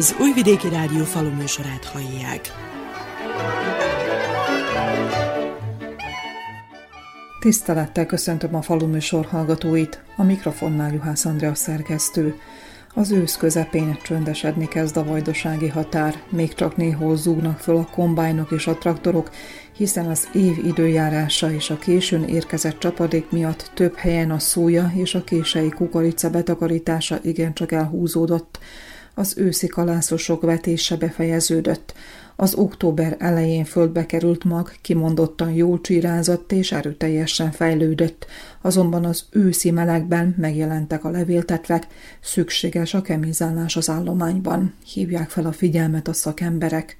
Az Újvidéki Rádió faluműsorát hallják. Tisztelettel köszöntöm a faluműsor hallgatóit, a mikrofonnál Juhász Andrea szerkesztő. Az ősz közepén csöndesedni kezd a vajdasági határ, még csak néhol zúgnak föl a kombájnok és a traktorok, hiszen az év időjárása és a későn érkezett csapadék miatt több helyen a szója és a kései kukorica betakarítása igencsak elhúzódott. Az őszi kalászosok vetése befejeződött. Az október elején földbe került mag kimondottan jól csírázott és erőteljesen fejlődött, azonban az őszi melegben megjelentek a levéltetvek, szükséges a kemizálás az állományban, hívják fel a figyelmet a szakemberek.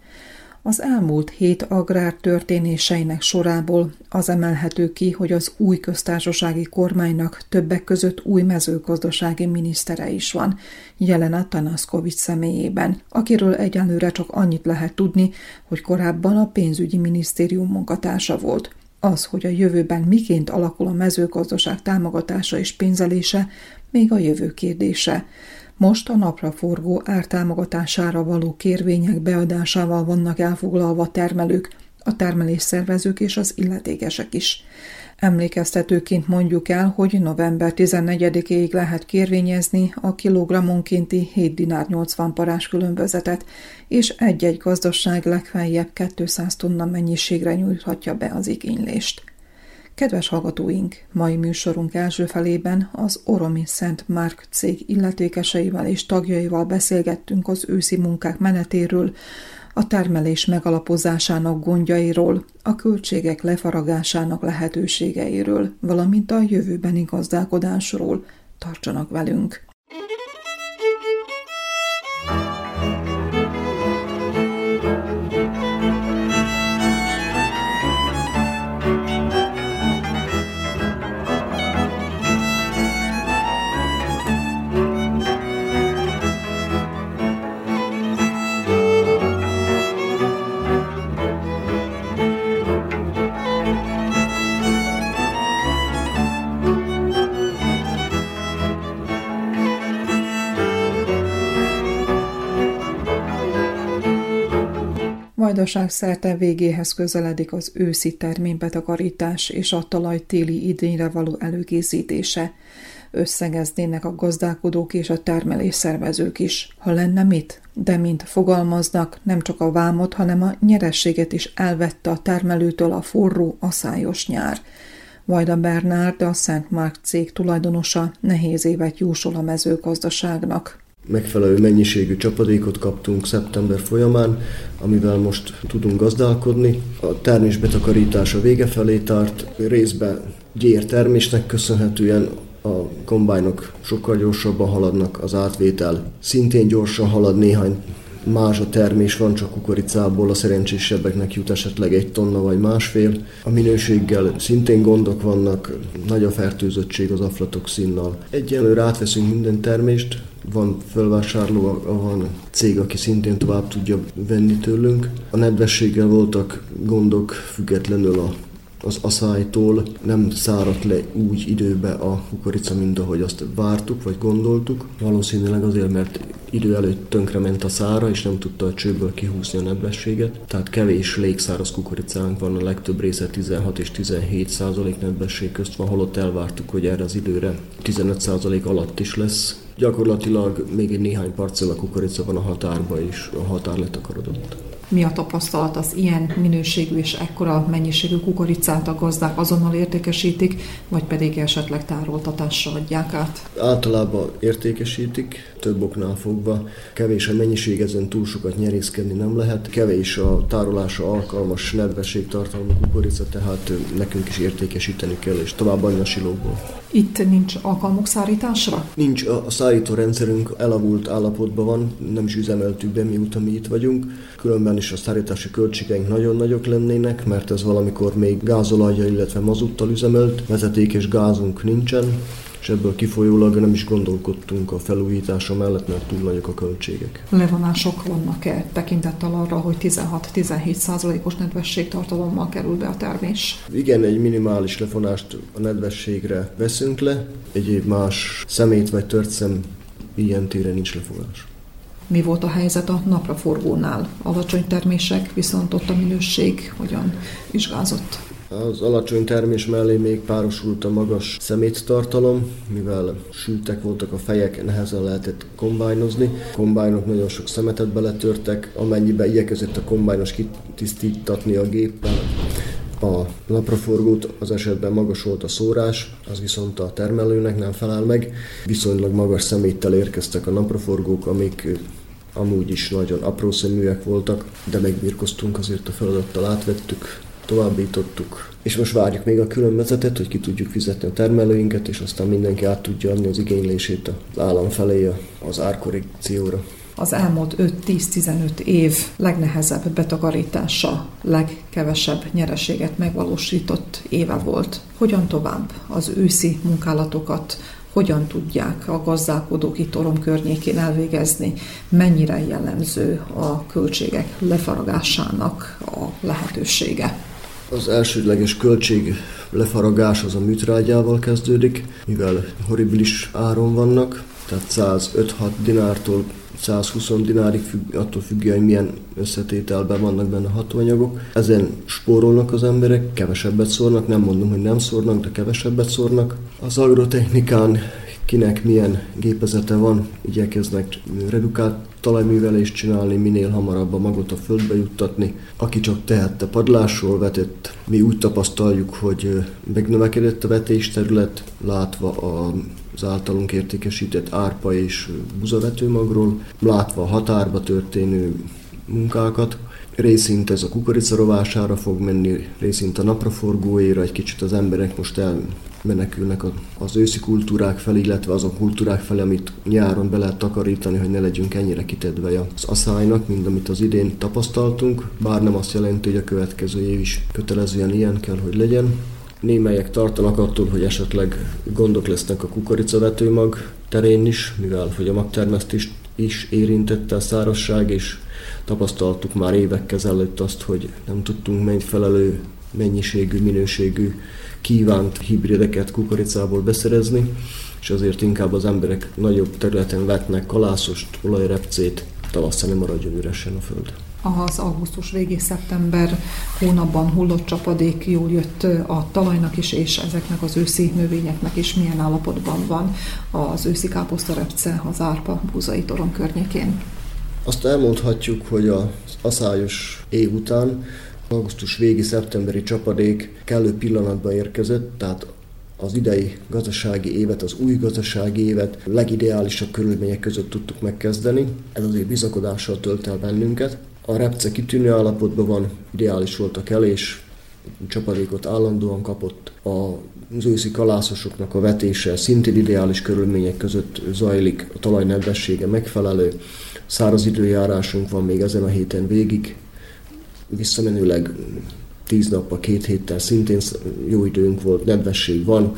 Az elmúlt hét agrár történéseinek sorából az emelhető ki, hogy az új köztársasági kormánynak többek között új mezőgazdasági minisztere is van, Jelena Tanaszkovics személyében, akiről egyelőre csak annyit lehet tudni, hogy korábban a pénzügyi minisztérium munkatársa volt. Az, hogy a jövőben miként alakul a mezőgazdaság támogatása és pénzelése, még a jövő kérdése. Most a napra forgó ártámogatására való kérvények beadásával vannak elfoglalva termelők, a termelésszervezők és az illetékesek is. Emlékeztetőként mondjuk el, hogy november 14-ig lehet kérvényezni a kilogrammonkénti 7 dinár 80 parás különbözetet, és egy-egy gazdaság legfeljebb 200 tonna mennyiségre nyújthatja be az igénylést. Kedves hallgatóink, mai műsorunk első felében az Oromi Szent Márk cég illetékeseivel és tagjaival beszélgettünk az őszi munkák menetéről, a termelés megalapozásának gondjairól, a költségek lefaragásának lehetőségeiről, valamint a jövőbeni gazdálkodásról. Tartsanak velünk! Vajdaság szerte végéhez közeledik az őszi terménybetakarítás és a talaj téli idényre való előkészítése. Összegeznének a gazdálkodók és a termelésszervezők is, ha lenne mit, de mint fogalmaznak, nem csak a vámot, hanem a nyerességet is elvette a termelőtől a forró, aszályos nyár. Vajda Bernárd, a Szent Márk cég tulajdonosa nehéz évet jósol a mezőgazdaságnak megfelelő mennyiségű csapadékot kaptunk szeptember folyamán, amivel most tudunk gazdálkodni. A termés betakarítása vége felé tart, részben gyér termésnek köszönhetően a kombájnok sokkal gyorsabban haladnak, az átvétel szintén gyorsan halad, néhány más a termés van, csak kukoricából a szerencsésebbeknek jut esetleg egy tonna vagy másfél. A minőséggel szintén gondok vannak, nagy a fertőzöttség az aflatoxinnal. Egyelőre átveszünk minden termést, van felvásárló, van cég, aki szintén tovább tudja venni tőlünk. A nedvességgel voltak gondok, függetlenül a az aszálytól nem száradt le úgy időbe a kukorica, mint ahogy azt vártuk, vagy gondoltuk. Valószínűleg azért, mert idő előtt tönkrement a szára, és nem tudta a csőből kihúzni a nedvességet. Tehát kevés légszáraz kukoricánk van, a legtöbb része 16 és 17 százalék nedvesség közt van, holott elvártuk, hogy erre az időre 15 százalék alatt is lesz. Gyakorlatilag még egy néhány parcella kukorica van a határba, és a határ letakarodott mi a tapasztalat az ilyen minőségű és ekkora mennyiségű kukoricát a gazdák azonnal értékesítik, vagy pedig esetleg tároltatásra adják át? Általában értékesítik, több oknál fogva. Kevés a mennyiség, ezen túl sokat nyerészkedni nem lehet. Kevés a tárolása alkalmas nedvességtartalmú kukorica, tehát nekünk is értékesíteni kell, és tovább a silókból. Itt nincs alkalmuk szárításra? Nincs, a, a szárító rendszerünk elavult állapotban van, nem is üzemeltük be, mióta mi itt vagyunk. Különben is a szállítási költségeink nagyon nagyok lennének, mert ez valamikor még gázolajja, illetve mazuttal üzemelt, vezetékes gázunk nincsen, és ebből kifolyólag nem is gondolkodtunk a felújítása mellett, mert túl nagyok a költségek. Levonások vannak-e tekintettel arra, hogy 16-17 százalékos nedvességtartalommal kerül be a termés? Igen, egy minimális levonást a nedvességre veszünk le, egyéb más szemét vagy törtszem ilyen téren nincs lefogás. Mi volt a helyzet a napraforgónál? Alacsony termések, viszont ott a minőség hogyan vizsgázott? Az alacsony termés mellé még párosult a magas szeméttartalom, mivel sültek voltak a fejek, nehezen lehetett kombájnozni. Kombájnok nagyon sok szemetet beletörtek, amennyiben igyekezett a kombájnos kitisztítatni a géppel a napraforgót, az esetben magas volt a szórás, az viszont a termelőnek nem felel meg. Viszonylag magas szeméttel érkeztek a napraforgók, amik amúgy is nagyon apró szeműek voltak, de megbírkoztunk azért a feladattal, átvettük, továbbítottuk, és most várjuk még a különbözetet, hogy ki tudjuk fizetni a termelőinket, és aztán mindenki át tudja adni az igénylését az állam felé az árkorrekcióra az elmúlt 5-10-15 év legnehezebb betakarítása, legkevesebb nyereséget megvalósított éve volt. Hogyan tovább az őszi munkálatokat hogyan tudják a gazdálkodók itt Orom környékén elvégezni, mennyire jellemző a költségek lefaragásának a lehetősége. Az elsődleges költség lefaragás az a műtrágyával kezdődik, mivel horribilis áron vannak, tehát 105-6 dinártól 120 dinárig függ, attól függően, hogy milyen összetételben vannak benne hatóanyagok. Ezen spórolnak az emberek, kevesebbet szórnak, nem mondom, hogy nem szórnak, de kevesebbet szórnak. Az agrotechnikán kinek milyen gépezete van, igyekeznek redukált talajművelést csinálni, minél hamarabb a magot a földbe juttatni. Aki csak tehette padlásról vetett, mi úgy tapasztaljuk, hogy megnövekedett a vetésterület, látva a az általunk értékesített árpa és buzavetőmagról, látva a határba történő munkákat. Részint ez a kukorica rovására fog menni, részint a napraforgóéra, egy kicsit az emberek most elmenekülnek az őszi kultúrák felé, illetve azok kultúrák felé, amit nyáron be lehet takarítani, hogy ne legyünk ennyire kitedve az aszálynak, mint amit az idén tapasztaltunk, bár nem azt jelenti, hogy a következő év is kötelezően ilyen kell, hogy legyen. Némelyek tartanak attól, hogy esetleg gondok lesznek a kukoricavetőmag terén is, mivel hogy a magtermesztést is érintette a szárasság, és tapasztaltuk már évekkel ezelőtt azt, hogy nem tudtunk megfelelő mennyiségű, minőségű kívánt hibrideket kukoricából beszerezni, és azért inkább az emberek nagyobb területen vetnek kalászost, olajrepcét, tavasszal nem maradjon üresen a föld az augusztus végi szeptember hónapban hullott csapadék jól jött a talajnak is, és ezeknek az őszi növényeknek is milyen állapotban van az őszi káposztarepce az árpa búzai toron környékén. Azt elmondhatjuk, hogy az aszályos év után augusztus végi szeptemberi csapadék kellő pillanatban érkezett, tehát az idei gazdasági évet, az új gazdasági évet legideálisabb körülmények között tudtuk megkezdeni. Ez azért bizakodással tölt el bennünket. A repce kitűnő állapotban van, ideális volt a kelés, csapadékot állandóan kapott. Az őszi kalászosoknak a vetése szintén ideális körülmények között zajlik, a talaj nedvessége megfelelő, száraz időjárásunk van még ezen a héten végig, visszamenőleg tíz nappal, két héttel szintén jó időnk volt, nedvesség van,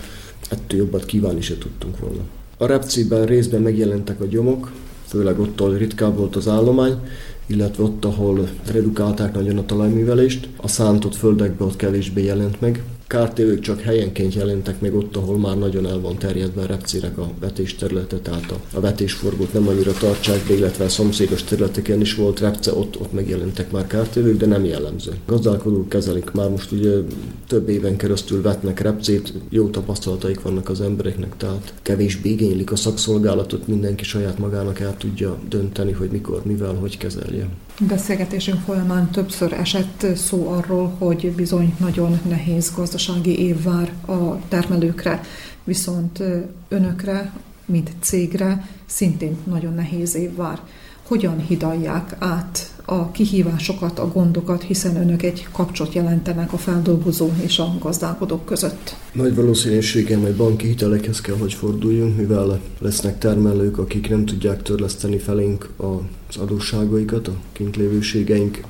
ettől jobbat kívánni se tudtunk volna. A repciben részben megjelentek a gyomok, főleg ott, ahol ritkább volt az állomány, illetve ott, ahol redukálták nagyon a talajművelést, a szántott földekbe ott kevésbé jelent meg. Kártévők csak helyenként jelentek meg ott, ahol már nagyon el van terjedve a repcérek a vetés területe, tehát a, a vetésforgót nem annyira tartsák be, illetve a szomszédos területeken is volt repce, ott, ott megjelentek már kártévők, de nem jellemző. Gazdálkodók kezelik, már most ugye több éven keresztül vetnek repcét, jó tapasztalataik vannak az embereknek, tehát kevésbé igénylik a szakszolgálatot, mindenki saját magának el tudja dönteni, hogy mikor, mivel, hogy kezelje. Beszélgetésünk folyamán többször esett szó arról, hogy bizony nagyon nehéz gazdasági év vár a termelőkre, viszont önökre, mint cégre szintén nagyon nehéz év vár. Hogyan hidalják át a kihívásokat, a gondokat, hiszen önök egy kapcsot jelentenek a feldolgozó és a gazdálkodók között. Nagy valószínűséggel majd banki hitelekhez kell, hogy forduljunk, mivel lesznek termelők, akik nem tudják törleszteni felénk az adósságaikat, a kintlévőségeink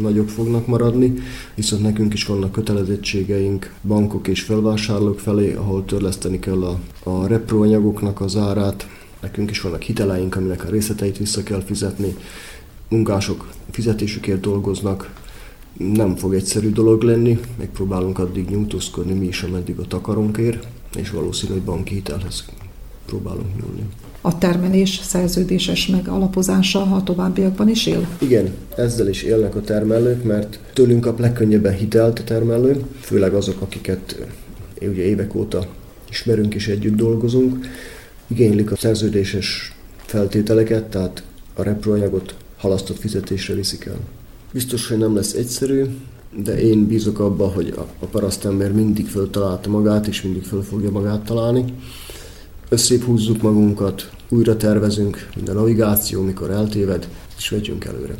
nagyobb fognak maradni, viszont nekünk is vannak kötelezettségeink bankok és felvásárlók felé, ahol törleszteni kell a, a repróanyagoknak az árát, nekünk is vannak hiteleink, aminek a részleteit vissza kell fizetni, munkások fizetésükért dolgoznak, nem fog egyszerű dolog lenni, megpróbálunk addig nyújtózkodni mi is, ameddig a takarónk ér, és valószínű, hogy banki hitelhez próbálunk nyúlni. A termelés szerződéses megalapozása a továbbiakban is él? Igen, ezzel is élnek a termelők, mert tőlünk kap legkönnyebben hitelt a termelő, főleg azok, akiket ugye évek óta ismerünk és együtt dolgozunk. Igénylik a szerződéses feltételeket, tehát a reproanyagot halasztott fizetésre viszik el. Biztos, hogy nem lesz egyszerű, de én bízok abba, hogy a parasztember mindig föltalálta magát, és mindig föl fogja magát találni. Összép húzzuk magunkat, újra tervezünk, minden navigáció, mikor eltéved, és megyünk előre.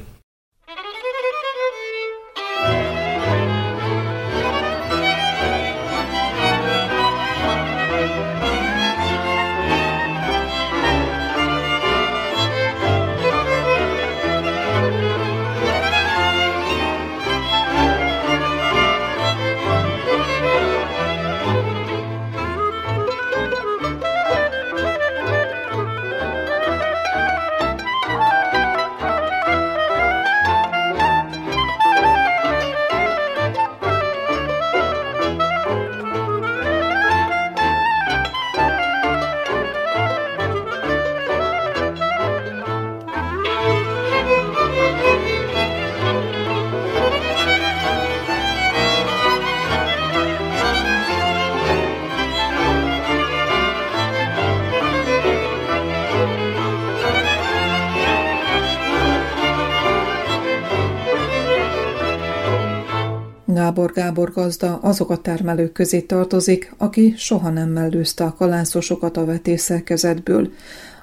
Gábor Gábor gazda azok a termelők közé tartozik, aki soha nem mellőzte a kalászosokat a vetésszerkezetből,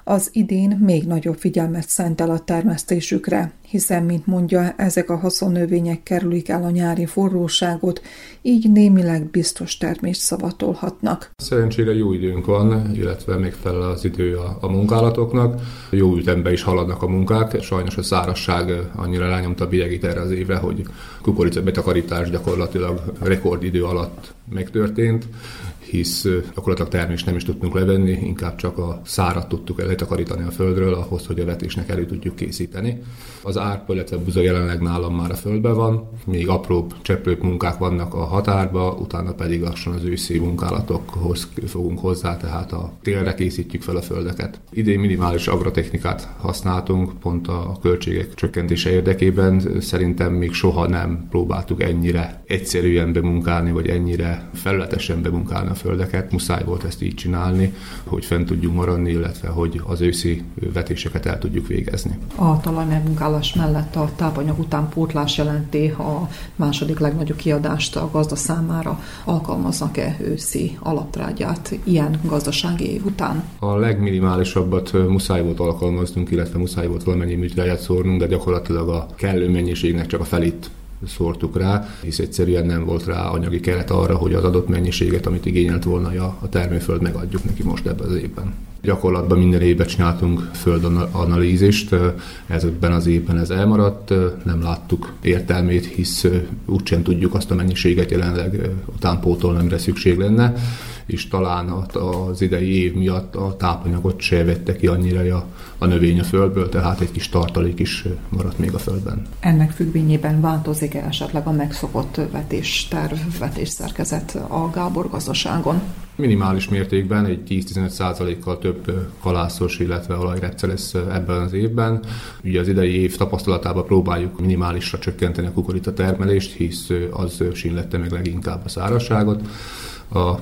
az idén még nagyobb figyelmet szentel a termesztésükre, hiszen, mint mondja, ezek a haszonnövények kerülik el a nyári forróságot, így némileg biztos termést szavatolhatnak. Szerencsére jó időnk van, illetve megfelel az idő a, a munkálatoknak. Jó ütembe is haladnak a munkák. Sajnos a szárasság annyira rányomta a bélyegét erre az évre, hogy kukorica betakarítás gyakorlatilag rekordidő alatt megtörtént hisz gyakorlatilag termést nem is tudtunk levenni, inkább csak a szárat tudtuk letakarítani a földről ahhoz, hogy a vetésnek elő tudjuk készíteni. Az árpa, illetve buza jelenleg nálam már a földben van, még apróbb cseplők munkák vannak a határba, utána pedig lassan az őszi munkálatokhoz fogunk hozzá, tehát a télre készítjük fel a földeket. Idén minimális agrotechnikát használtunk, pont a költségek csökkentése érdekében. Szerintem még soha nem próbáltuk ennyire egyszerűen bemunkálni, vagy ennyire felületesen bemunkálni a földeket. Muszáj volt ezt így csinálni, hogy fent tudjunk maradni, illetve hogy az őszi vetéseket el tudjuk végezni. A talajmegmunkálás mellett a tápanyag utánpótlás jelenti a második legnagyobb kiadást a gazda számára. Alkalmaznak-e őszi alaptrágyát ilyen gazdasági év után? A legminimálisabbat muszáj volt alkalmaznunk, illetve muszáj volt valamennyi műtrágyát szórnunk, de gyakorlatilag a kellő mennyiségnek csak a felét szórtuk rá, hisz egyszerűen nem volt rá anyagi keret arra, hogy az adott mennyiséget, amit igényelt volna a termőföld, megadjuk neki most ebben az évben. Gyakorlatban minden évben csináltunk földanalízist, ezekben az évben ez elmaradt, nem láttuk értelmét, hisz úgysem tudjuk azt a mennyiséget jelenleg utánpótolni, amire szükség lenne és talán az idei év miatt a tápanyagot se vette ki annyira a, a növény a földből, tehát egy kis tartalék is maradt még a földben. Ennek függvényében változik-e esetleg a megszokott vetésterv, vetésszerkezet a Gábor gazdaságon? Minimális mértékben, egy 10-15%-kal több kalászos, illetve olajrepce lesz ebben az évben. Ugye az idei év tapasztalatában próbáljuk minimálisra csökkenteni a kukorica termelést, hisz az sínlette meg leginkább a szárazságot. A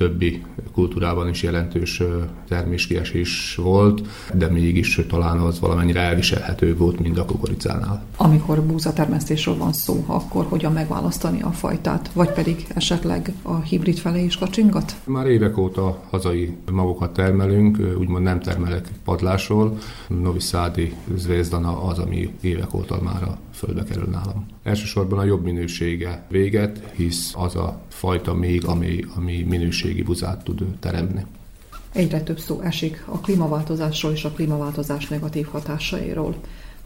többi kultúrában is jelentős terméskiesés volt, de mégis talán az valamennyire elviselhető volt, mint a kukoricánál. Amikor búzatermesztésről van szó, akkor hogyan megválasztani a fajtát, vagy pedig esetleg a hibrid felé is kacsingat? Már évek óta hazai magokat termelünk, úgymond nem termelek padlásról. Novi Szádi Zvezdana az, ami évek óta már a földbe kerül nálam. Elsősorban a jobb minősége véget, hisz az a fajta még, ami, ami minőségi buzát tud teremni. Egyre több szó esik a klímaváltozásról és a klímaváltozás negatív hatásairól.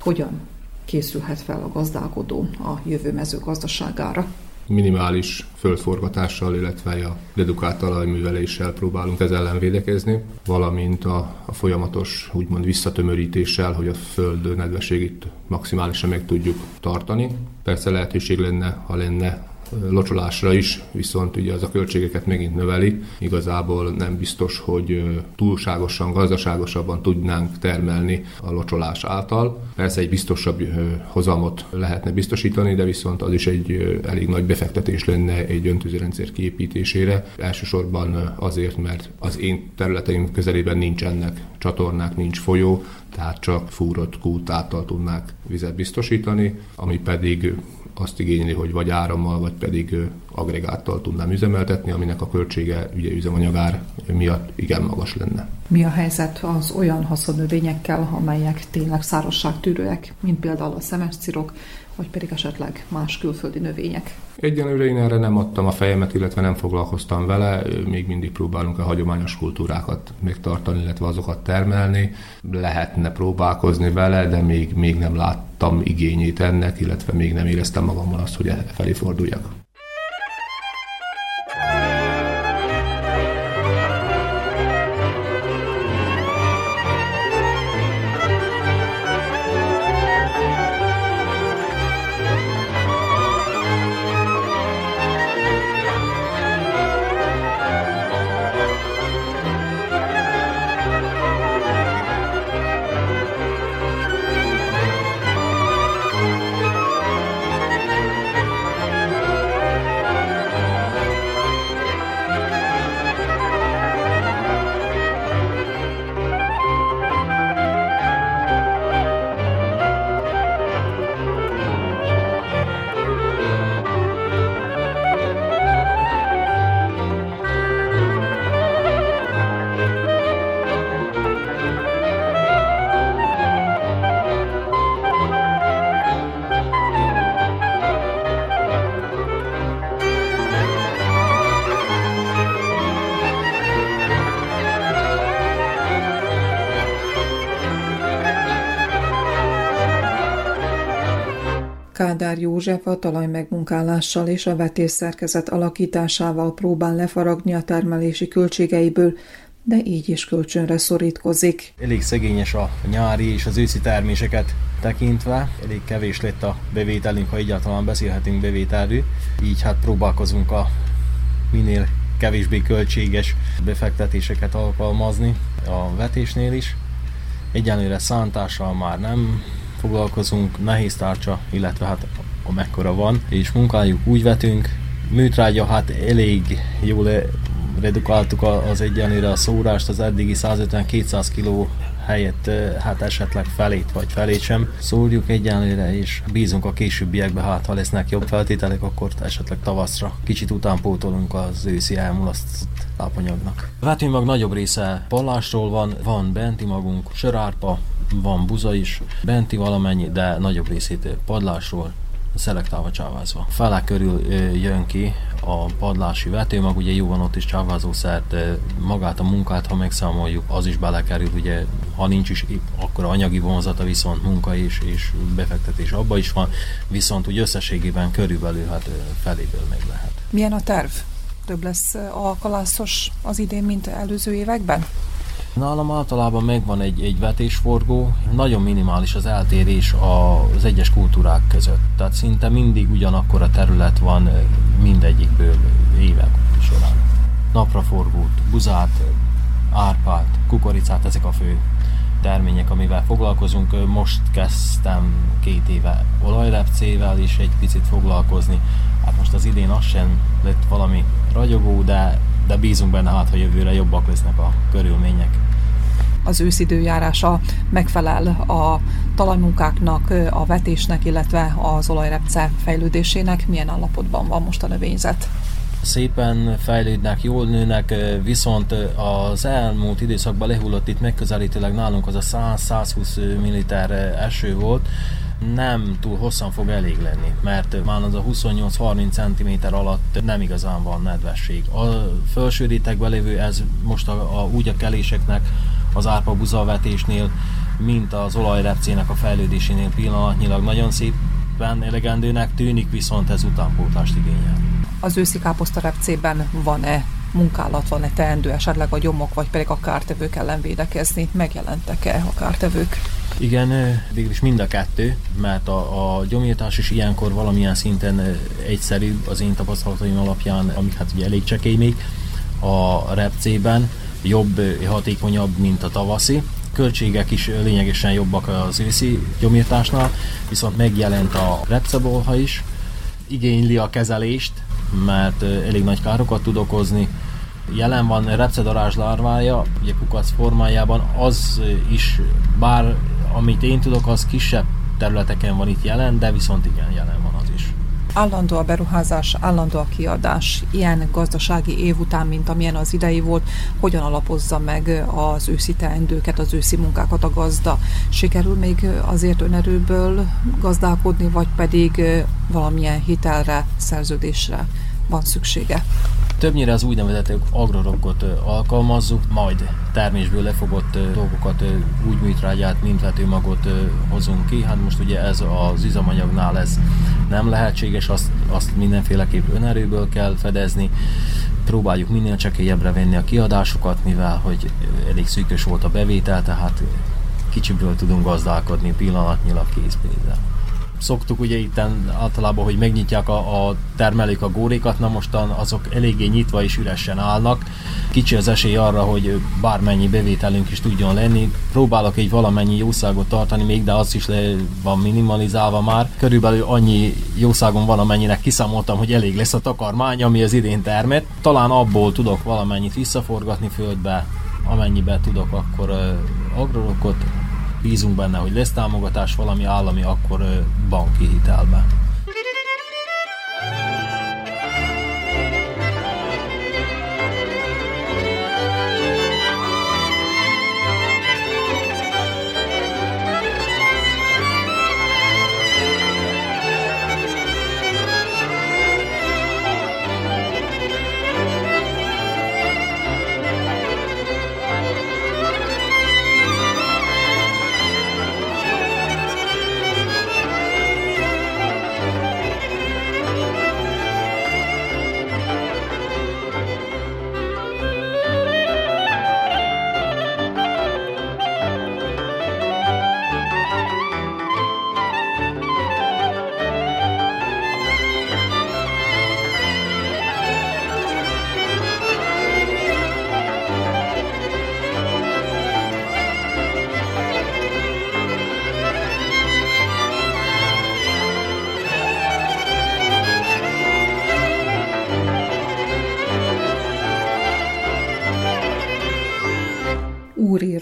Hogyan készülhet fel a gazdálkodó a jövő mezőgazdaságára? Minimális földforgatással, illetve a dedukált talajműveléssel próbálunk ez ellen védekezni, valamint a, a folyamatos úgymond visszatömörítéssel, hogy a föld nedvességét maximálisan meg tudjuk tartani. Persze lehetőség lenne, ha lenne locsolásra is, viszont ugye az a költségeket megint növeli. Igazából nem biztos, hogy túlságosan, gazdaságosabban tudnánk termelni a locsolás által. Persze egy biztosabb hozamot lehetne biztosítani, de viszont az is egy elég nagy befektetés lenne egy öntözőrendszer kiépítésére. Elsősorban azért, mert az én területeim közelében nincsenek csatornák, nincs folyó, tehát csak fúrott kút által tudnák vizet biztosítani, ami pedig azt igényli, hogy vagy árammal, vagy pedig agregáttal tudnám üzemeltetni, aminek a költsége ugye üzemanyagár miatt igen magas lenne. Mi a helyzet az olyan haszonnövényekkel, amelyek tényleg szárazságtűrőek, mint például a szemescirok, vagy pedig esetleg más külföldi növények? Egyenlőre én erre nem adtam a fejemet, illetve nem foglalkoztam vele. Még mindig próbálunk a hagyományos kultúrákat megtartani, illetve azokat termelni. Lehetne próbálkozni vele, de még, még nem láttam igényét ennek, illetve még nem éreztem magamon azt, hogy e felé forduljak. Kádár József a talaj megmunkálással és a vetésszerkezet alakításával próbál lefaragni a termelési költségeiből, de így is kölcsönre szorítkozik. Elég szegényes a nyári és az őszi terméseket tekintve, elég kevés lett a bevételünk, ha egyáltalán beszélhetünk bevételről, így hát próbálkozunk a minél kevésbé költséges befektetéseket alkalmazni a vetésnél is. Egyenlőre szántással már nem foglalkozunk, nehéz tárcsa, illetve hát amekkora van, és munkáljuk úgy vetünk, műtrágya hát elég jól redukáltuk az egyenlőre a szórást, az eddigi 150-200 kg helyett hát esetleg felét vagy felét sem szórjuk egyenlőre, és bízunk a későbbiekbe, hát ha lesznek jobb feltételek, akkor esetleg tavaszra kicsit utánpótolunk az őszi elmulasztott tápanyagnak. A vetőmag nagyobb része pallásról van, van benti magunk, sörárpa, van buza is, benti valamennyi, de nagyobb részét padlásról, szelektálva csávázva. Fele körül jön ki a padlási vetőmag, ugye jó van ott is csávázószert, magát a munkát, ha megszámoljuk, az is belekerül, ugye ha nincs is akkor anyagi vonzata, viszont munka és, és befektetés abba is van, viszont úgy összességében körülbelül hát feléből meg lehet. Milyen a terv? Több lesz kalászos az idén, mint előző években? Nálam általában megvan egy, egy vetésforgó, nagyon minimális az eltérés az egyes kultúrák között. Tehát szinte mindig ugyanakkor a terület van mindegyikből évek során. Napraforgót, buzát, árpát, kukoricát, ezek a fő termények, amivel foglalkozunk. Most kezdtem két éve olajlepcével is egy picit foglalkozni. Hát most az idén az sem lett valami ragyogó, de, de bízunk benne, hát ha jövőre jobbak lesznek a körülmények az őszidőjárása megfelel a talajmunkáknak, a vetésnek, illetve az olajrepce fejlődésének. Milyen állapotban van most a növényzet? szépen fejlődnek, jól nőnek, viszont az elmúlt időszakban lehullott itt megközelítőleg nálunk az a 100-120 mm eső volt, nem túl hosszan fog elég lenni, mert már az a 28-30 cm alatt nem igazán van nedvesség. A felső rétegben lévő ez most a, a, úgy a keléseknek az árpa buzavetésnél, mint az olajrepcének a fejlődésénél pillanatnyilag nagyon szépen elegendőnek tűnik, viszont ez utánpótlást igényel. Az őszi káposzta repcében van-e munkálat van-e teendő esetleg a gyomok, vagy pedig a kártevők ellen védekezni? Megjelentek-e a kártevők? Igen, végülis mind a kettő, mert a, a gyomírtás is ilyenkor valamilyen szinten egyszerű az én tapasztalataim alapján, amik hát ugye elég csekély még a repcében, jobb, hatékonyabb, mint a tavaszi. Költségek is lényegesen jobbak az őszi gyomírtásnál, viszont megjelent a repcebolha is, igényli a kezelést, mert elég nagy károkat tud okozni. Jelen van repcedarázs lárvája, ugye kukac formájában, az is, bár amit én tudok, az kisebb területeken van itt jelen, de viszont igen, jelen van az is. Állandó a beruházás, állandó a kiadás. Ilyen gazdasági év után, mint amilyen az idei volt, hogyan alapozza meg az őszi teendőket, az őszi munkákat a gazda? Sikerül még azért önerőből gazdálkodni, vagy pedig valamilyen hitelre, szerződésre van szüksége? Többnyire az úgynevezett agrorokot alkalmazzuk, majd termésből lefogott dolgokat, úgy műtrágyát, mint vetőmagot hozunk ki. Hát most ugye ez az üzemanyagnál ez nem lehetséges, azt, azt mindenféleképp önerőből kell fedezni. Próbáljuk minél csekélyebbre venni a kiadásokat, mivel hogy elég szűkös volt a bevétel, tehát kicsibről tudunk gazdálkodni pillanatnyilag készpénzzel szoktuk ugye itt általában, hogy megnyitják a, a termelők a górékat, na mostan azok eléggé nyitva és üresen állnak. Kicsi az esély arra, hogy bármennyi bevételünk is tudjon lenni. Próbálok egy valamennyi jószágot tartani még, de az is le van minimalizálva már. Körülbelül annyi jószágon van, amennyinek kiszámoltam, hogy elég lesz a takarmány, ami az idén termet. Talán abból tudok valamennyit visszaforgatni földbe, amennyibe tudok, akkor agrorokot bízunk benne, hogy lesz támogatás valami állami, akkor banki hitelbe.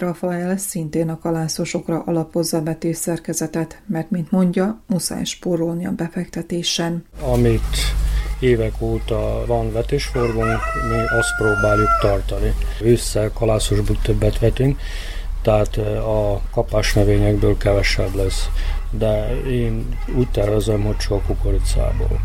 Rafael szintén a kalászosokra alapozza a szerkezetet, mert, mint mondja, muszáj spórolni a befektetésen. Amit évek óta van vetésforgónk, mi azt próbáljuk tartani. Ősszel kalászosból többet vetünk, tehát a kapásnövényekből kevesebb lesz. De én úgy tervezem, hogy csak kukoricából.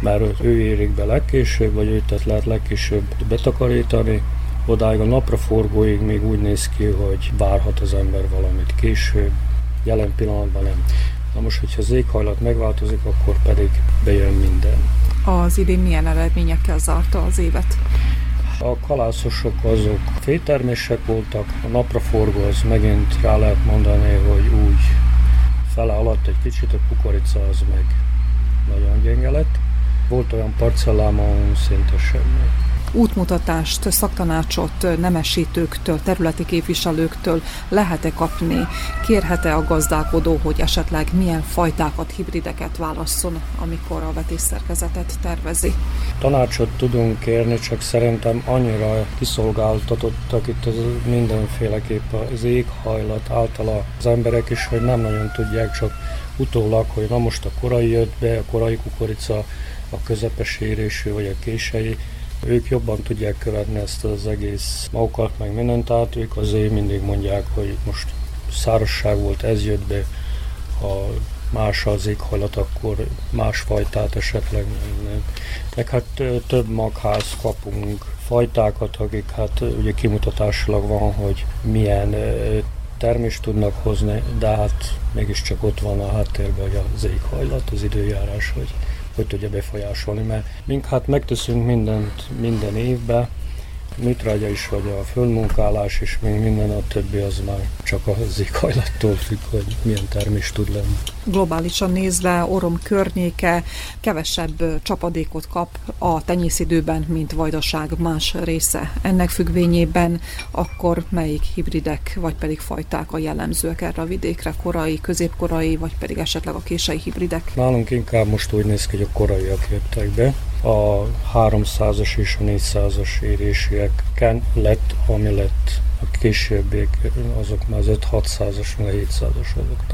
Mert ő érik be legkésőbb, vagy őt lehet legkésőbb betakarítani, Odáig a napraforgóig még úgy néz ki, hogy várhat az ember valamit később, jelen pillanatban nem. Na most, hogyha az éghajlat megváltozik, akkor pedig bejön minden. Az idén milyen eredményekkel zárta az évet? A kalászosok azok fétermések voltak, a napraforgó az megint rá lehet mondani, hogy úgy fele alatt egy kicsit, a kukorica az meg nagyon gyenge lett. Volt olyan parcellám, ahol szinte semmi útmutatást, szaktanácsot nemesítőktől, területi képviselőktől lehet-e kapni? Kérhet-e a gazdálkodó, hogy esetleg milyen fajtákat, hibrideket válasszon, amikor a vetésszerkezetet tervezi? Tanácsot tudunk kérni, csak szerintem annyira kiszolgáltatottak itt az mindenféleképp az éghajlat által az emberek is, hogy nem nagyon tudják csak utólag, hogy na most a korai jött be, a korai kukorica, a közepes érésű vagy a kései, ők jobban tudják követni ezt az egész magukat, meg mindent, tehát ők azért mindig mondják, hogy most szárasság volt, ez jött be, ha más az éghajlat, akkor más fajtát esetleg nem. Meg hát több magház kapunk fajtákat, akik hát ugye kimutatásilag van, hogy milyen termést tudnak hozni, de hát mégiscsak ott van a háttérben hogy az éghajlat, az időjárás, hogy hogy tudja befolyásolni, mert mink hát megteszünk mindent minden évben, műtrágya is, vagy a földmunkálás is, még minden a többi az már csak az éghajlattól függ, hogy milyen termés tud lenni. Globálisan nézve Orom környéke kevesebb csapadékot kap a tenyészidőben, mint Vajdaság más része. Ennek függvényében akkor melyik hibridek, vagy pedig fajták a jellemzőek erre a vidékre, korai, középkorai, vagy pedig esetleg a kései hibridek? Nálunk inkább most úgy néz ki, hogy a koraiak jöttek be. A 300-as és a 400-as érésieken lett, ami lett. A későbbiek azok már az 5-600-as, meg a 700-as azok.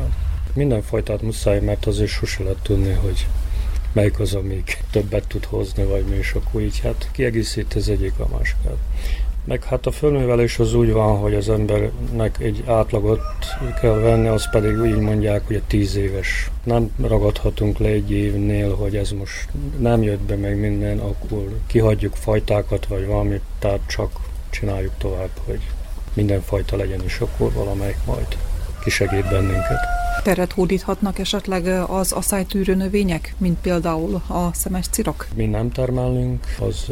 Minden fajtát muszáj, mert azért sose lehet tudni, hogy melyik az, amik többet tud hozni, vagy mi, és akkor így hát kiegészít ez egyik a másikát. Meg hát a fölművelés az úgy van, hogy az embernek egy átlagot kell venni, az pedig úgy mondják, hogy a tíz éves. Nem ragadhatunk le egy évnél, hogy ez most nem jött be meg minden, akkor kihagyjuk fajtákat, vagy valamit, tehát csak csináljuk tovább, hogy minden fajta legyen, és akkor valamelyik majd kisegít bennünket. Teret hódíthatnak esetleg az asszálytűrő növények, mint például a szemes cirok? Mi nem termelünk, az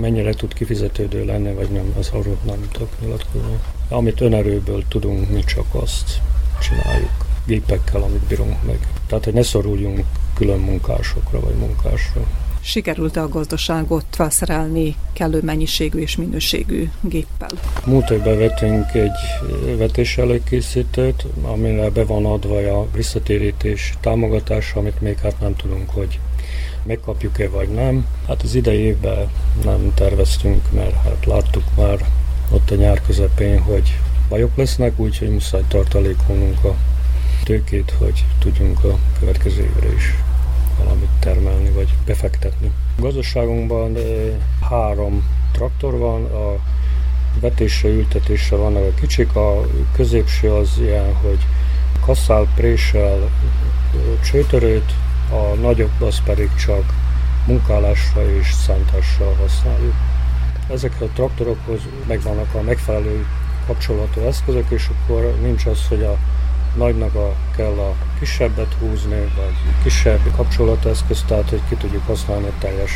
mennyire tud kifizetődő lenni, vagy nem, az arról nem tudok nyilatkozni. Amit önerőből tudunk, mi csak azt csináljuk gépekkel, amit bírunk meg. Tehát, hogy ne szoruljunk külön munkásokra vagy munkásra sikerült-e a gazdaságot felszerelni kellő mennyiségű és minőségű géppel? Múlt évben vettünk egy vetés előkészítőt, amire be van adva a visszatérítés támogatása, amit még hát nem tudunk, hogy megkapjuk-e vagy nem. Hát az idei évben nem terveztünk, mert hát láttuk már ott a nyár közepén, hogy bajok lesznek, úgyhogy muszáj tartalékolnunk a tőkét, hogy tudjunk a következő évre is valamit termelni vagy befektetni. A gazdaságunkban három traktor van, a vetésre, ültetésre vannak a kicsik, a középső az ilyen, hogy kasszál, préssel, csőtörőt, a nagyobb az pedig csak munkálásra és szántással használjuk. Ezek a traktorokhoz megvannak a megfelelő kapcsolatú eszközök, és akkor nincs az, hogy a nagynak a, kell a kisebbet húzni, vagy kisebb kapcsolateszköz, tehát hogy ki tudjuk használni a teljes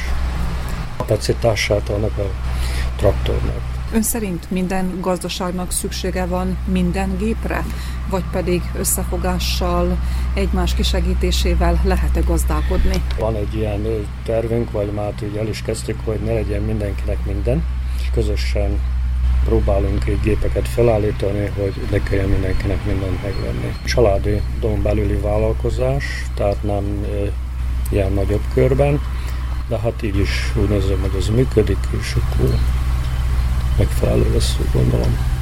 kapacitását annak a traktornak. Ön szerint minden gazdaságnak szüksége van minden gépre, vagy pedig összefogással, egymás kisegítésével lehet-e gazdálkodni? Van egy ilyen tervünk, vagy már el is kezdtük, hogy ne legyen mindenkinek minden, közösen próbálunk egy gépeket felállítani, hogy ne kelljen mindenkinek mindent megvenni. Családi don belüli vállalkozás, tehát nem ilyen nagyobb körben, de hát így is úgy nézem, hogy ez működik, és akkor megfelelő lesz, gondolom.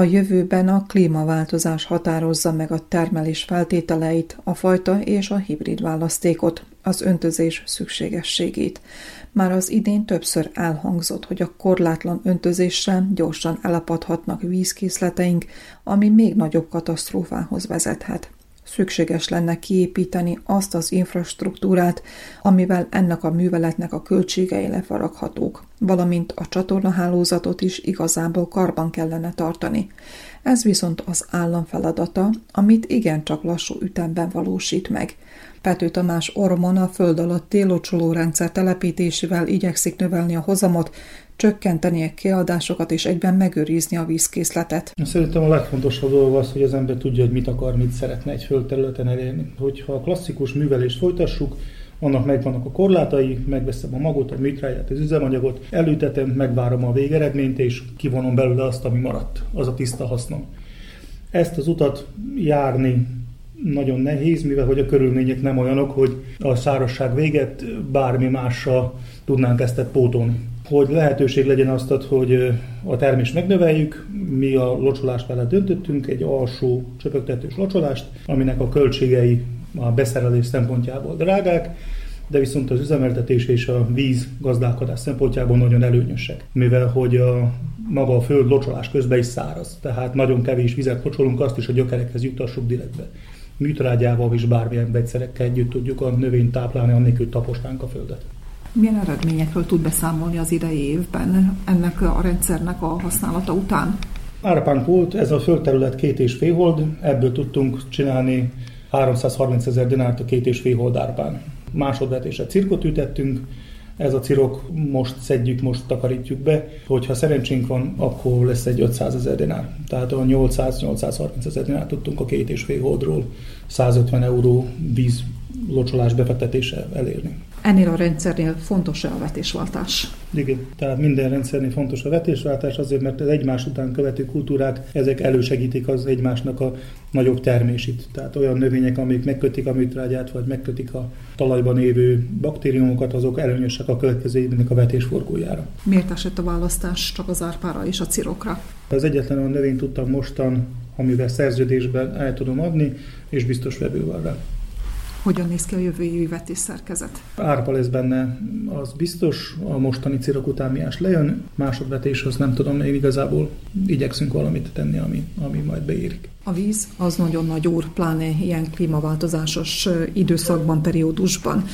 A jövőben a klímaváltozás határozza meg a termelés feltételeit, a fajta és a hibrid választékot, az öntözés szükségességét. Már az idén többször elhangzott, hogy a korlátlan öntözéssel gyorsan elapadhatnak vízkészleteink, ami még nagyobb katasztrófához vezethet. Szükséges lenne kiépíteni azt az infrastruktúrát, amivel ennek a műveletnek a költségei lefaraghatók, valamint a csatornahálózatot is igazából karban kellene tartani. Ez viszont az állam feladata, amit igencsak lassú ütemben valósít meg. Pető Tamás Ormon a föld alatti locsolórendszer telepítésével igyekszik növelni a hozamot, csökkenteni a kiadásokat és egyben megőrizni a vízkészletet. Szerintem a legfontosabb dolog az, hogy az ember tudja, hogy mit akar, mit szeretne egy földterületen elérni. Hogyha a klasszikus művelést folytassuk, annak megvannak a korlátai, megveszem a magot, a műtráját, az üzemanyagot, elültetem, megvárom a végeredményt, és kivonom belőle azt, ami maradt, az a tiszta hasznom. Ezt az utat járni nagyon nehéz, mivel hogy a körülmények nem olyanok, hogy a szárasság véget bármi mással tudnánk ezt pótolni. Hogy lehetőség legyen azt, hogy a termést megnöveljük, mi a locsolást vele döntöttünk, egy alsó csöpögtetős locsolást, aminek a költségei a beszerelés szempontjából drágák, de viszont az üzemeltetés és a víz gazdálkodás szempontjából nagyon előnyösek, mivel hogy a maga a föld locsolás közben is száraz, tehát nagyon kevés vizet locsolunk, azt is a gyökerekhez juttassuk direktbe. Műtrágyával és bármilyen vegyszerekkel együtt tudjuk a növényt táplálni, annélkül taposnánk a földet. Milyen eredményekről tud beszámolni az idei évben ennek a rendszernek a használata után? Árpánk volt, ez a földterület két és fél hold, ebből tudtunk csinálni 330 ezer dinárt a két és fél hold árpán. Másodvetésre cirkot ütettünk, ez a cirok most szedjük, most takarítjuk be, hogyha szerencsénk van, akkor lesz egy 500 ezer dinár. Tehát a 800-830 ezer dinár tudtunk a két és fél holdról 150 euró víz locsolás befektetése elérni. Ennél a rendszernél fontos a vetésváltás? Igen, tehát minden rendszernél fontos a vetésváltás azért, mert az egymás után követő kultúrák, ezek elősegítik az egymásnak a nagyobb termését. Tehát olyan növények, amik megkötik a műtrágyát, vagy megkötik a talajban évő baktériumokat, azok előnyösek a következő évnek a vetésforgójára. Miért esett a választás csak az árpára és a cirokra? Az egyetlen olyan növényt tudtam mostan, amivel szerződésben el tudom adni, és biztos vevő van rá. Hogyan néz ki a jövő évi szerkezet? Árpa lesz benne, az biztos, a mostani cirok után miás lejön, másodvetéshoz nem tudom, én igazából igyekszünk valamit tenni, ami, ami majd beérik. A víz az nagyon nagy úr, pláne ilyen klímaváltozásos időszakban, periódusban.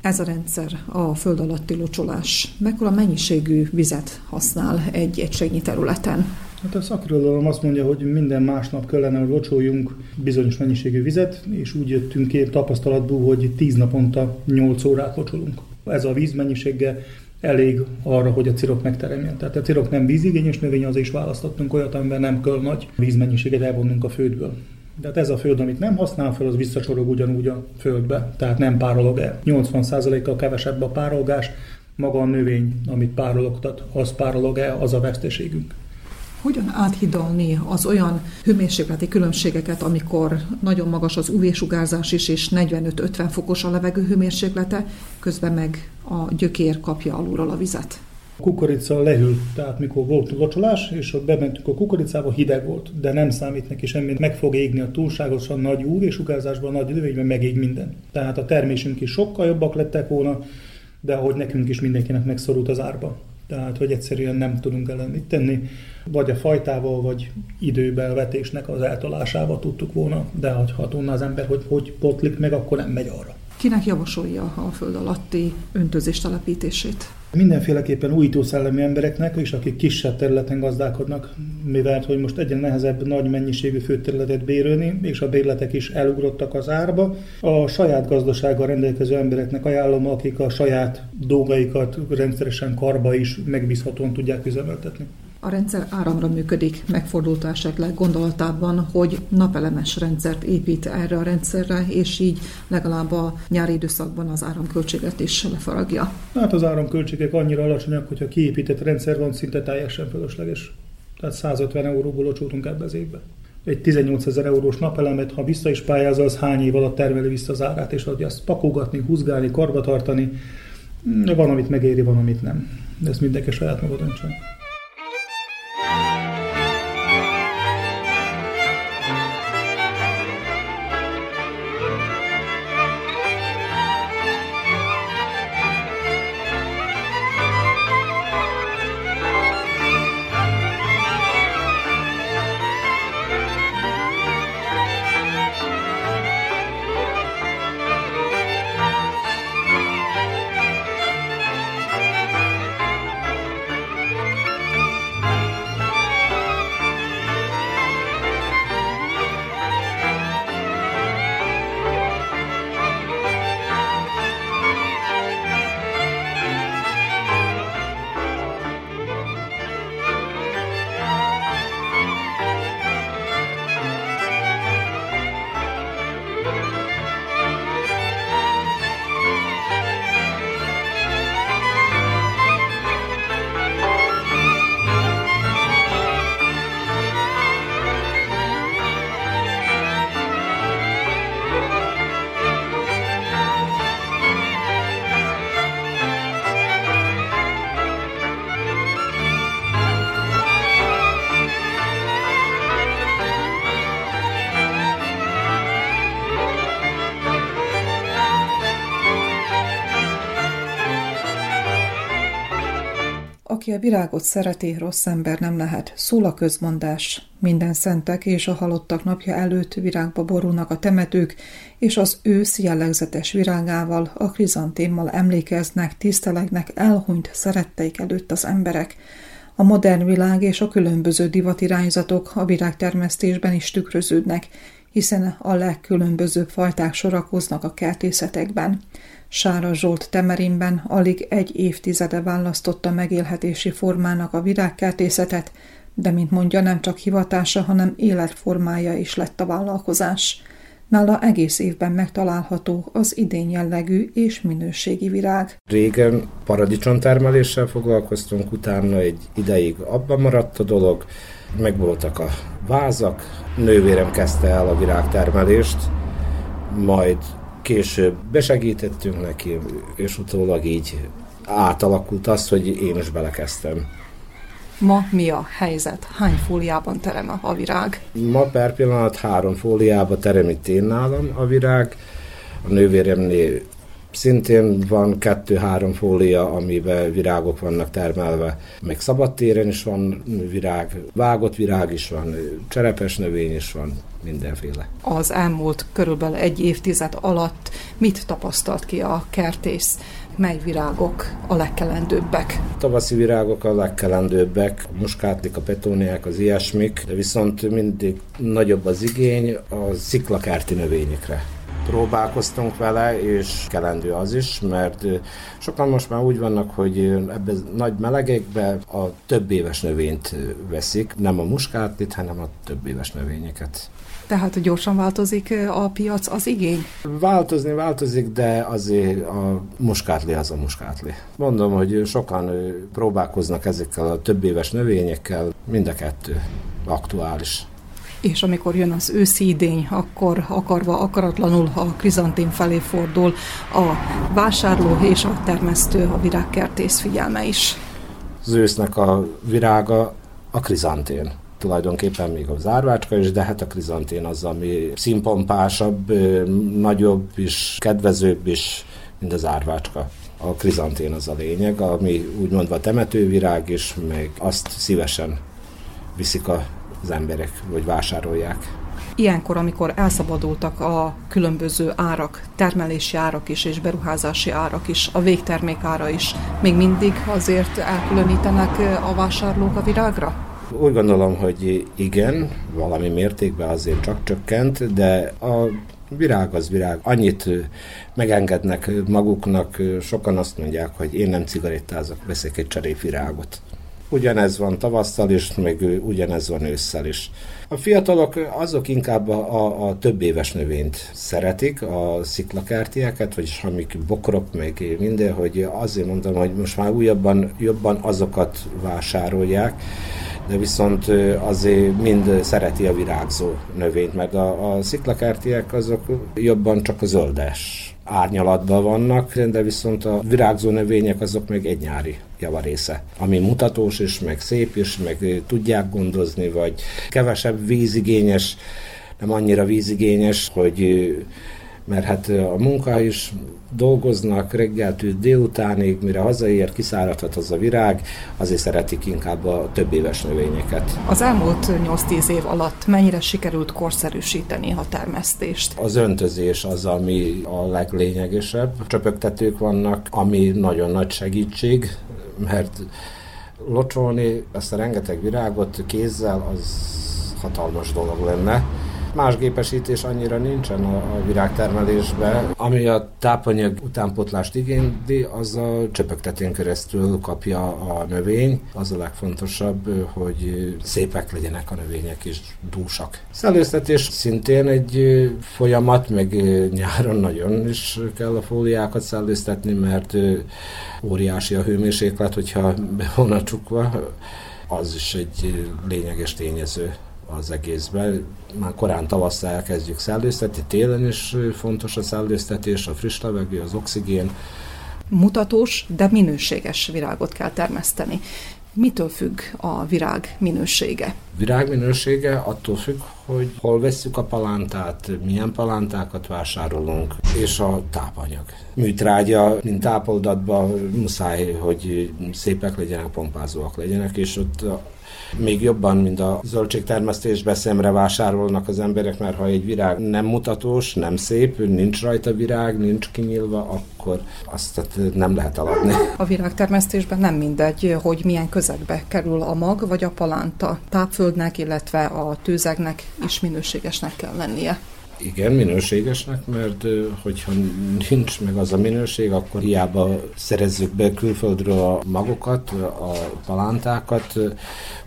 Ez a rendszer, a föld alatti locsolás, mekkora mennyiségű vizet használ egy egységnyi területen? Hát a szakirodalom azt mondja, hogy minden másnap kellene, hogy locsoljunk bizonyos mennyiségű vizet, és úgy jöttünk ki tapasztalatból, hogy 10 naponta 8 órát locsolunk. Ez a vízmennyisége elég arra, hogy a cirok megteremjen. Tehát a cirok nem vízigényes növény, az is választottunk olyat, amiben nem kell nagy vízmennyiséget elvonnunk a földből. Tehát ez a föld, amit nem használ fel, az visszacsorog ugyanúgy a földbe, tehát nem párolog el. 80%-kal kevesebb a párolgás, maga a növény, amit párologtat, az párolog el, az a veszteségünk. Hogyan áthidalni az olyan hőmérsékleti különbségeket, amikor nagyon magas az UV-sugárzás is, és 45-50 fokos a levegő hőmérséklete, közben meg a gyökér kapja alulról a vizet? A kukorica lehűl, tehát mikor volt locsolás, és bementünk a kukoricába, hideg volt, de nem számít neki semmi, meg fog égni a túlságosan nagy UV-sugárzásban, nagy növényben megég minden. Tehát a termésünk is sokkal jobbak lettek volna, de ahogy nekünk is mindenkinek megszorult az árba tehát hogy egyszerűen nem tudunk ellen mit tenni, vagy a fajtával, vagy időben vetésnek az eltolásával tudtuk volna, de ha tudna az ember, hogy hogy potlik meg, akkor nem megy arra. Kinek javasolja a föld alatti öntözés telepítését? Mindenféleképpen újító szellemi embereknek, és akik kisebb területen gazdálkodnak, mivel hogy most egyre nehezebb nagy mennyiségű főterületet bérölni, és a bérletek is elugrottak az árba. A saját gazdasággal rendelkező embereknek ajánlom, akik a saját dolgaikat rendszeresen karba is megbízhatóan tudják üzemeltetni a rendszer áramra működik, megfordult esetleg gondolatában, hogy napelemes rendszert épít erre a rendszerre, és így legalább a nyári időszakban az áramköltséget is lefaragja. Hát az áramköltségek annyira alacsonyak, hogyha kiépített rendszer van, szinte teljesen fölösleges. Tehát 150 euróból locsoltunk ebbe az évbe. Egy 18 ezer eurós napelemet, ha vissza is pályázza, az hány év alatt termeli vissza az árát, és adja azt pakogatni, húzgálni, karbatartani. Van, amit megéri, van, amit nem. De ezt mindenki saját maga döntsen. Aki a virágot szereti, rossz ember nem lehet. Szól a közmondás. Minden szentek és a halottak napja előtt virágba borulnak a temetők, és az ősz jellegzetes virágával, a krizantémmal emlékeznek, tisztelegnek elhunyt szeretteik előtt az emberek. A modern világ és a különböző divatirányzatok a virágtermesztésben is tükröződnek, hiszen a legkülönbözőbb fajták sorakoznak a kertészetekben. Sára Zsolt Temerinben alig egy évtizede választotta megélhetési formának a virágkertészetet, de mint mondja, nem csak hivatása, hanem életformája is lett a vállalkozás. Nála egész évben megtalálható az idén jellegű és minőségi virág. Régen paradicsomtermeléssel foglalkoztunk, utána egy ideig abban maradt a dolog, megvoltak a vázak, nővérem kezdte el a virágtermelést, majd később besegítettünk neki, és utólag így átalakult az, hogy én is belekezdtem. Ma mi a helyzet? Hány fóliában terem a virág? Ma per pillanat három fóliába terem itt én nálam a virág. A nővéremnél Szintén van kettő-három fólia, amiben virágok vannak termelve. Még szabadtéren is van virág, vágott virág is van, cserepes növény is van, mindenféle. Az elmúlt körülbelül egy évtized alatt mit tapasztalt ki a kertész? mely virágok a legkelendőbbek? Tavaszi virágok a legkelendőbbek, a muskátlik, a petóniák, az ilyesmik, de viszont mindig nagyobb az igény a sziklakerti növényekre próbálkoztunk vele, és kelendő az is, mert sokan most már úgy vannak, hogy ebben nagy melegekben a több éves növényt veszik, nem a muskátlit, hanem a több éves növényeket. Tehát gyorsan változik a piac, az igény? Változni változik, de azért a muskátli az a muskátli. Mondom, hogy sokan próbálkoznak ezekkel a több éves növényekkel, mind a kettő aktuális és amikor jön az őszi idény, akkor akarva, akaratlanul a krizantén felé fordul a vásárló és a termesztő, a virágkertész figyelme is. Az ősznek a virága a krizantén tulajdonképpen még a zárvácska is, de hát a krizantén az, ami színpompásabb, nagyobb is, kedvezőbb is, mint az árvácska. A krizantén az a lényeg, ami úgymondva temetővirág, és még azt szívesen viszik a az emberek, vagy vásárolják. Ilyenkor, amikor elszabadultak a különböző árak, termelési árak is és beruházási árak is, a végtermék ára is, még mindig azért elkülönítenek a vásárlók a virágra? Úgy gondolom, hogy igen, valami mértékben azért csak csökkent, de a virág az virág. Annyit megengednek maguknak, sokan azt mondják, hogy én nem cigarettázok, veszek egy cserépvirágot. Ugyanez van tavasszal is, meg ugyanez van ősszel is. A fiatalok azok inkább a, a, a több éves növényt szeretik, a sziklakártyákat, vagyis amik bokrok, meg minden, hogy azért mondom, hogy most már újabban, jobban azokat vásárolják, de viszont azért mind szereti a virágzó növényt, mert a, a sziklakártyák azok jobban csak a zöldes árnyalatban vannak, de viszont a virágzó növények azok még egy nyári javarésze, ami mutatós is, meg szép is, meg tudják gondozni, vagy kevesebb vízigényes, nem annyira vízigényes, hogy mert hát a munka is dolgoznak reggeltől délutánig, mire hazaér, kiszáradhat az a virág, azért szeretik inkább a több éves növényeket. Az elmúlt 8-10 év alatt mennyire sikerült korszerűsíteni a termesztést? Az öntözés az, ami a leglényegesebb. Csöpögtetők vannak, ami nagyon nagy segítség, mert locsolni ezt a rengeteg virágot kézzel, az hatalmas dolog lenne Más gépesítés annyira nincsen a, a virágtermelésben. Ami a tápanyag utánpotlást igényli, az a csöpögtetén keresztül kapja a növény. Az a legfontosabb, hogy szépek legyenek a növények és dúsak. Szellőztetés szintén egy folyamat, meg nyáron nagyon is kell a fóliákat szellőztetni, mert óriási a hőmérséklet, hogyha be volna csukva, az is egy lényeges tényező az egészben. Már korán tavasszal elkezdjük szellőztetni, télen is fontos a szellőztetés, a friss levegő, az oxigén. Mutatós, de minőséges virágot kell termeszteni. Mitől függ a virág minősége? Virág minősége attól függ, hogy hol vesszük a palántát, milyen palántákat vásárolunk, és a tápanyag. Műtrágya, mint tápoldatban muszáj, hogy szépek legyenek, pompázóak legyenek, és ott még jobban, mint a zöldségtermesztésbe szemre vásárolnak az emberek, mert ha egy virág nem mutatós, nem szép, nincs rajta virág, nincs kinyílva, akkor azt nem lehet aladni. A virágtermesztésben nem mindegy, hogy milyen közegbe kerül a mag vagy a palánta. Tápföldnek, illetve a tőzegnek is minőségesnek kell lennie. Igen, minőségesnek, mert hogyha nincs meg az a minőség, akkor hiába szerezzük be külföldről a magokat, a palántákat,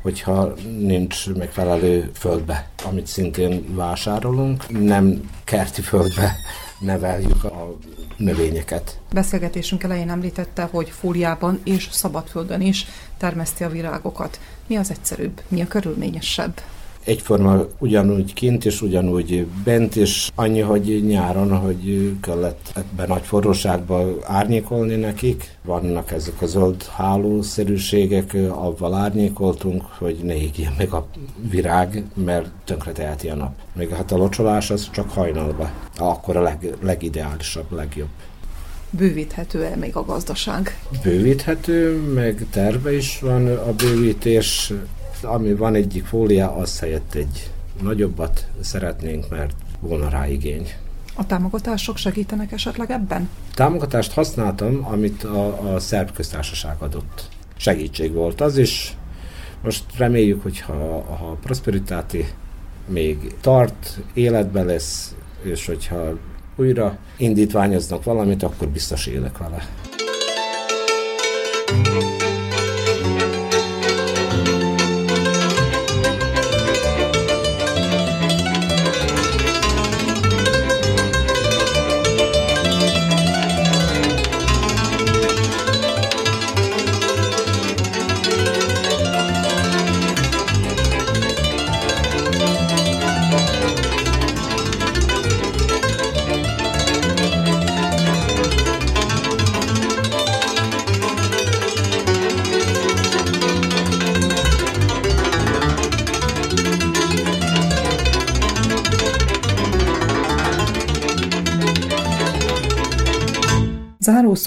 hogyha nincs megfelelő földbe, amit szintén vásárolunk. Nem kerti földbe neveljük a növényeket. Beszélgetésünk elején említette, hogy fóliában és szabadföldön is termeszti a virágokat. Mi az egyszerűbb, mi a körülményesebb? Egyforma ugyanúgy kint és ugyanúgy bent, és annyi, hogy nyáron, hogy kellett ebben nagy forróságban árnyékolni nekik. Vannak ezek a zöld hálószerűségek, avval árnyékoltunk, hogy ne égjen meg a virág, mert tönkre teheti a nap. Még hát a locsolás az csak hajnalba. Akkor a leg, legideálisabb, legjobb. Bővíthető-e még a gazdaság? Bővíthető, meg terve is van a bővítés ami van egyik fólia, az helyett egy nagyobbat szeretnénk, mert volna rá igény. A támogatások segítenek esetleg ebben? Támogatást használtam, amit a, a szerb köztársaság adott. Segítség volt az is. Most reméljük, hogy ha, ha Prosperitáti még tart, életben lesz, és hogyha újra indítványoznak valamit, akkor biztos élek vele.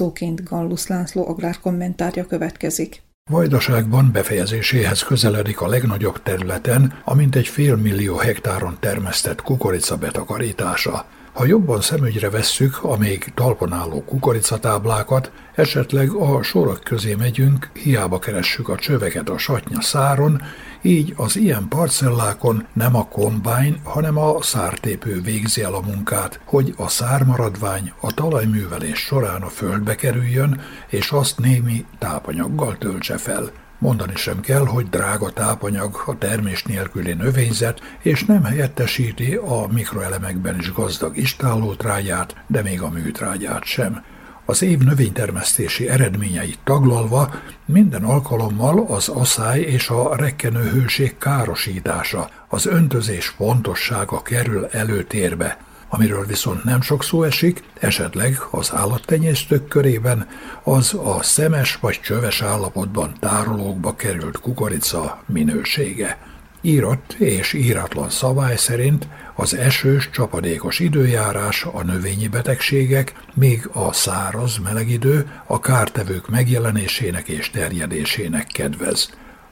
Zárószóként Gallus László agrárkommentárja következik. Vajdaságban befejezéséhez közeledik a legnagyobb területen, amint egy fél millió hektáron termesztett kukorica betakarítása. Ha jobban szemügyre vesszük a még talpon álló kukoricatáblákat, esetleg a sorok közé megyünk, hiába keressük a csöveket a satnya száron, így az ilyen parcellákon nem a kombány, hanem a szártépő végzi el a munkát, hogy a szármaradvány a talajművelés során a földbe kerüljön, és azt némi tápanyaggal töltse fel. Mondani sem kell, hogy drága tápanyag a termés nélküli növényzet, és nem helyettesíti a mikroelemekben is gazdag istállótrágyát, de még a műtrágyát sem. Az év növénytermesztési eredményeit taglalva minden alkalommal az asszály és a rekkenő hőség károsítása, az öntözés fontossága kerül előtérbe, amiről viszont nem sok szó esik, esetleg az állattenyésztők körében, az a szemes vagy csöves állapotban tárolókba került kukorica minősége. Írott és íratlan szabály szerint az esős, csapadékos időjárás, a növényi betegségek, még a száraz, meleg idő a kártevők megjelenésének és terjedésének kedvez.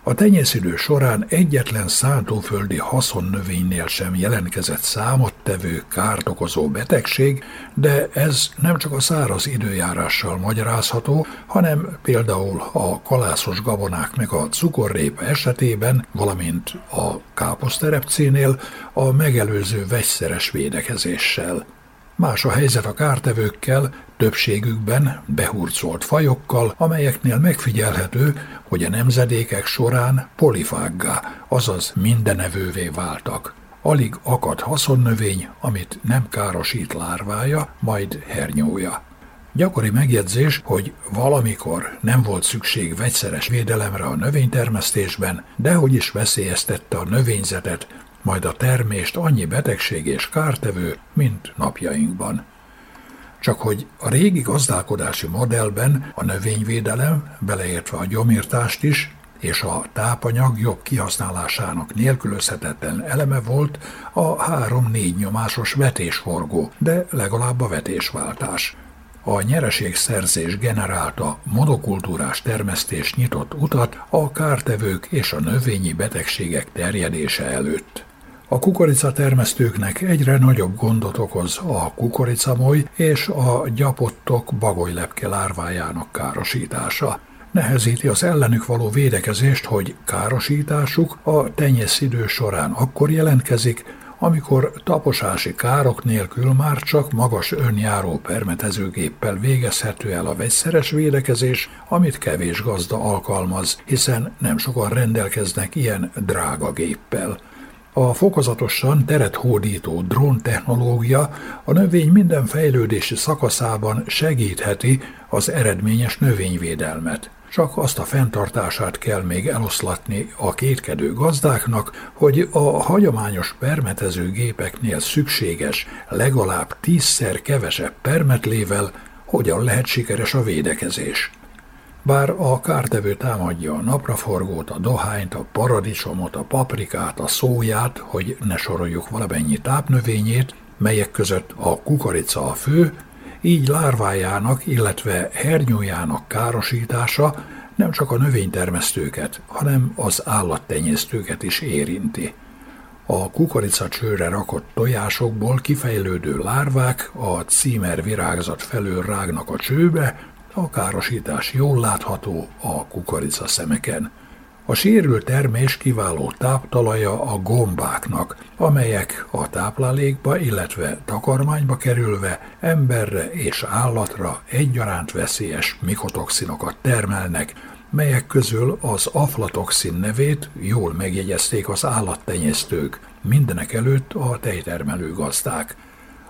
A tenyészidő során egyetlen szántóföldi haszonnövénynél sem jelentkezett számottevő, kárt okozó betegség, de ez nem csak a száraz időjárással magyarázható, hanem például a kalászos gabonák meg a cukorrépa esetében, valamint a káposzterepcénél a megelőző vegyszeres védekezéssel. Más a helyzet a kártevőkkel, többségükben behurcolt fajokkal, amelyeknél megfigyelhető, hogy a nemzedékek során polifággá, azaz mindenevővé váltak. Alig akad haszonnövény, amit nem károsít lárvája, majd hernyója. Gyakori megjegyzés, hogy valamikor nem volt szükség vegyszeres védelemre a növénytermesztésben, de hogy is veszélyeztette a növényzetet, majd a termést annyi betegség és kártevő, mint napjainkban. Csak hogy a régi gazdálkodási modellben a növényvédelem, beleértve a gyomírtást is, és a tápanyag jobb kihasználásának nélkülözhetetlen eleme volt a 3-4 nyomásos vetésforgó, de legalább a vetésváltás. A nyereségszerzés generálta monokultúrás termesztés nyitott utat a kártevők és a növényi betegségek terjedése előtt. A kukorica termesztőknek egyre nagyobb gondot okoz a kukoricamoly és a gyapottok bagolylepke lárvájának károsítása. Nehezíti az ellenük való védekezést, hogy károsításuk a tenyészidő során akkor jelentkezik, amikor taposási károk nélkül már csak magas önjáró permetezőgéppel végezhető el a vegyszeres védekezés, amit kevés gazda alkalmaz, hiszen nem sokan rendelkeznek ilyen drága géppel. A fokozatosan teret hódító drón technológia a növény minden fejlődési szakaszában segítheti az eredményes növényvédelmet. Csak azt a fenntartását kell még eloszlatni a kétkedő gazdáknak, hogy a hagyományos permetező gépeknél szükséges legalább tízszer kevesebb permetlével hogyan lehet sikeres a védekezés. Bár a kártevő támadja a napraforgót, a dohányt, a paradicsomot, a paprikát, a szóját, hogy ne soroljuk valamennyi tápnövényét, melyek között a kukorica a fő, így lárvájának, illetve hernyójának károsítása nem csak a növénytermesztőket, hanem az állattenyésztőket is érinti. A kukoricacsőre rakott tojásokból kifejlődő lárvák a címer virágzat felől rágnak a csőbe, a károsítás jól látható a kukorica szemeken. A sérült termés kiváló táptalaja a gombáknak, amelyek a táplálékba, illetve takarmányba kerülve emberre és állatra egyaránt veszélyes mikotoxinokat termelnek, melyek közül az aflatoxin nevét jól megjegyezték az állattenyésztők, mindenek előtt a tejtermelő gazdák.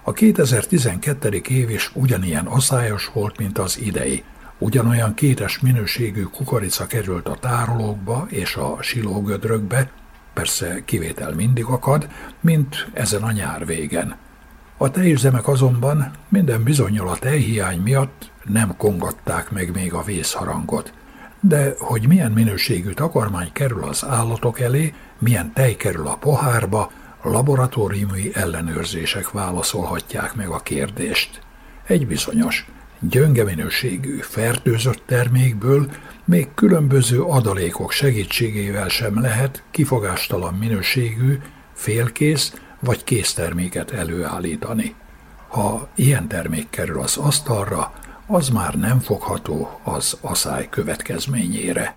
A 2012. év is ugyanilyen aszályos volt, mint az idei. Ugyanolyan kétes minőségű kukorica került a tárolókba és a silógödrökbe, persze kivétel mindig akad, mint ezen a nyár végen. A tejüzemek azonban minden bizonyal a tejhiány miatt nem kongatták meg még a vészharangot. De hogy milyen minőségű takarmány kerül az állatok elé, milyen tej kerül a pohárba, laboratóriumi ellenőrzések válaszolhatják meg a kérdést. Egy bizonyos – gyönge minőségű, fertőzött termékből még különböző adalékok segítségével sem lehet kifogástalan minőségű, félkész vagy készterméket előállítani. Ha ilyen termék kerül az asztalra, az már nem fogható az aszály következményére.